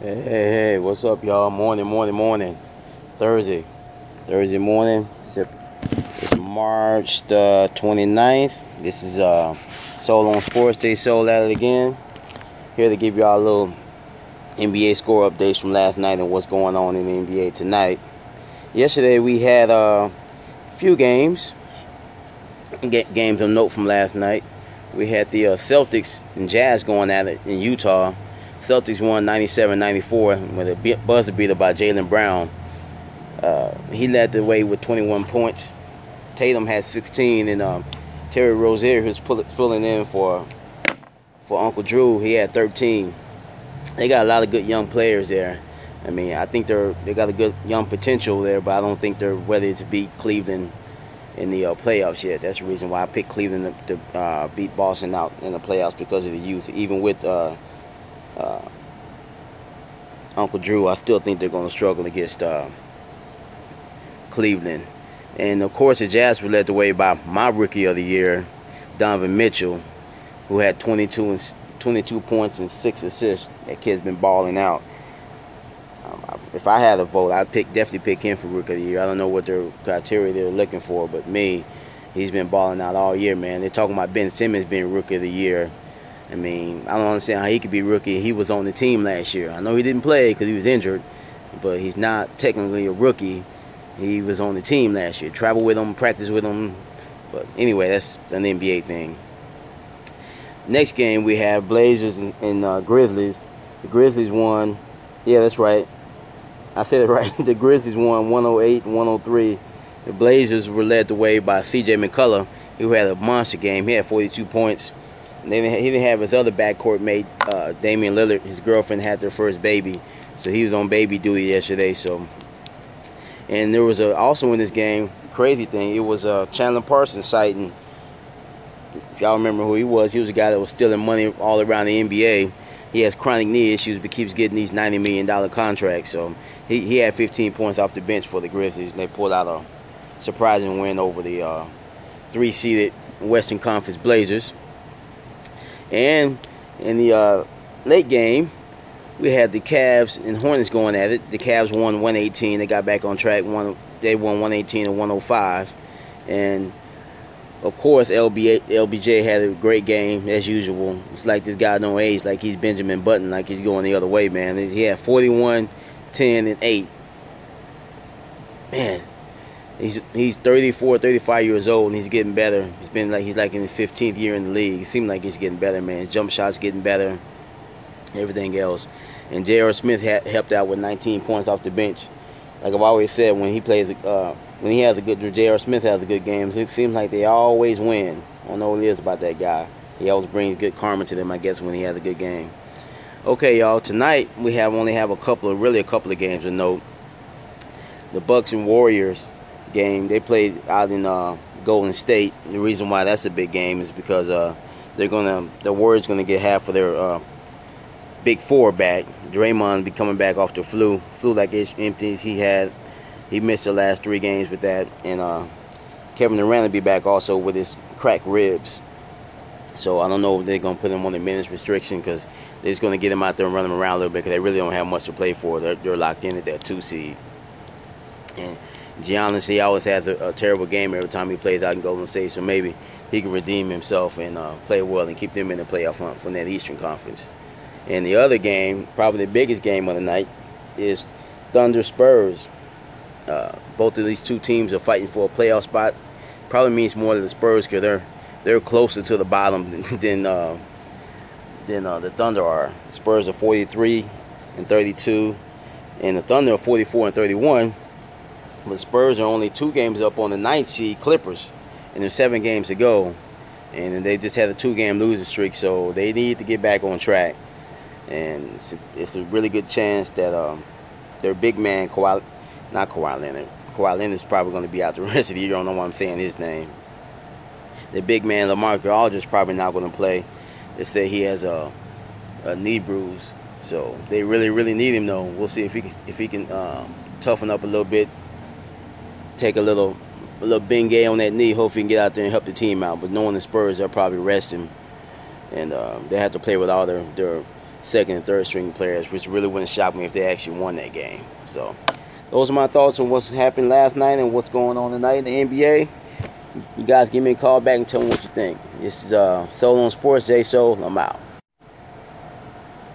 Hey, hey, hey, what's up, y'all? Morning, morning, morning. Thursday. Thursday morning. It's March the 29th. This is uh, Soul on Sports Day. Soul at it again. Here to give y'all a little NBA score updates from last night and what's going on in the NBA tonight. Yesterday we had uh, a few games. Games of note from last night. We had the uh, Celtics and Jazz going at it in Utah. Celtics won 97-94 with a buzzer beater by Jaylen Brown. Uh, he led the way with 21 points. Tatum had 16, and um, Terry Rozier, who's filling in for for Uncle Drew, he had 13. They got a lot of good young players there. I mean, I think they're they got a good young potential there, but I don't think they're ready to beat Cleveland in the uh, playoffs yet. That's the reason why I picked Cleveland to, to uh, beat Boston out in the playoffs because of the youth. Even with uh, uh, Uncle Drew, I still think they're going to struggle against uh, Cleveland. And of course, the Jazz were led the way by my rookie of the year, Donovan Mitchell, who had 22 and 22 points and six assists. That kid's been balling out. Um, if I had a vote, I'd pick definitely pick him for rookie of the year. I don't know what their criteria they're looking for, but me, he's been balling out all year, man. They're talking about Ben Simmons being rookie of the year. I mean, I don't understand how he could be rookie. He was on the team last year. I know he didn't play because he was injured, but he's not technically a rookie. He was on the team last year. Travel with him, practice with him. But anyway, that's an NBA thing. Next game we have Blazers and, and uh, Grizzlies. The Grizzlies won. Yeah, that's right. I said it right. the Grizzlies won 108 103. The Blazers were led the way by C.J. McCollum, who had a monster game. He had 42 points. They didn't, he didn't have his other backcourt mate, uh, Damian Lillard. His girlfriend had their first baby, so he was on baby duty yesterday. So, and there was a, also in this game, crazy thing. It was uh, Chandler Parsons sighting. If y'all remember who he was, he was a guy that was stealing money all around the NBA. He has chronic knee issues, but keeps getting these ninety million dollar contracts. So he, he had 15 points off the bench for the Grizzlies, and they pulled out a surprising win over the uh, three-seeded Western Conference Blazers. And in the uh, late game, we had the Cavs and Hornets going at it. The Cavs won 118. They got back on track. One, they won 118 and 105. And of course, LBA, LBJ had a great game as usual. It's like this guy no age, like he's Benjamin Button, like he's going the other way, man. He had 41, 10, and 8. Man, he's he's 34, 35 years old, and he's getting better. He's been like he's like in his 15th year in the league. It seems like he's getting better, man. His jump shots getting better, everything else. And J.R. Smith helped out with 19 points off the bench. Like I've always said, when he plays, uh, when he has a good, J.R. Smith has a good game. It seems like they always win. I don't know what it is about that guy. He always brings good karma to them, I guess, when he has a good game. Okay, y'all. Tonight we have only have a couple of really a couple of games to note. The Bucks and Warriors game. They played out in uh, Golden State. The reason why that's a big game is because uh, they're gonna the Warriors gonna get half of their uh, big four back. Draymond be coming back off the flu, flu like empties he had. He missed the last three games with that, and uh, Kevin Durant will be back also with his cracked ribs. So I don't know if they're gonna put him on the minutes restriction because they're just gonna get him out there and run him around a little bit because they really don't have much to play for. They're, they're locked in at that two seed. And Giannis, always has a, a, terrible game every time he plays out in Golden State, so maybe he can redeem himself and uh, play well and keep them in the playoff hunt from that Eastern Conference. And the other game, probably the biggest game of the night, is Thunder Spurs. Uh, both of these two teams are fighting for a playoff spot. Probably means more to the Spurs because they're they're closer to the bottom than than, uh, than uh, the Thunder are. The Spurs are 43 and 32, and the Thunder are 44 and 31. The Spurs are only two games up on the ninth seed Clippers, and there's seven games to go. And they just had a two-game losing streak, so they need to get back on track. And it's a, it's a really good chance that um, their big man, Kawhi, not Kawhi Leonard, Kawhi Leonard is probably going to be out the rest of the year. I don't know why I'm saying his name. The big man, Aldridge, is probably not going to play. They say he has a, a knee bruise, so they really, really need him. Though we'll see if he can, if he can uh, toughen up a little bit, take a little a little Bengay on that knee. Hopefully, he can get out there and help the team out. But knowing the Spurs, they'll probably rest him, and uh, they have to play with all their their second and third string players, which really wouldn't shock me if they actually won that game. So those are my thoughts on what's happened last night and what's going on tonight in the NBA. You guys give me a call back and tell me what you think. This is uh, Solo on Sports J So. I'm out.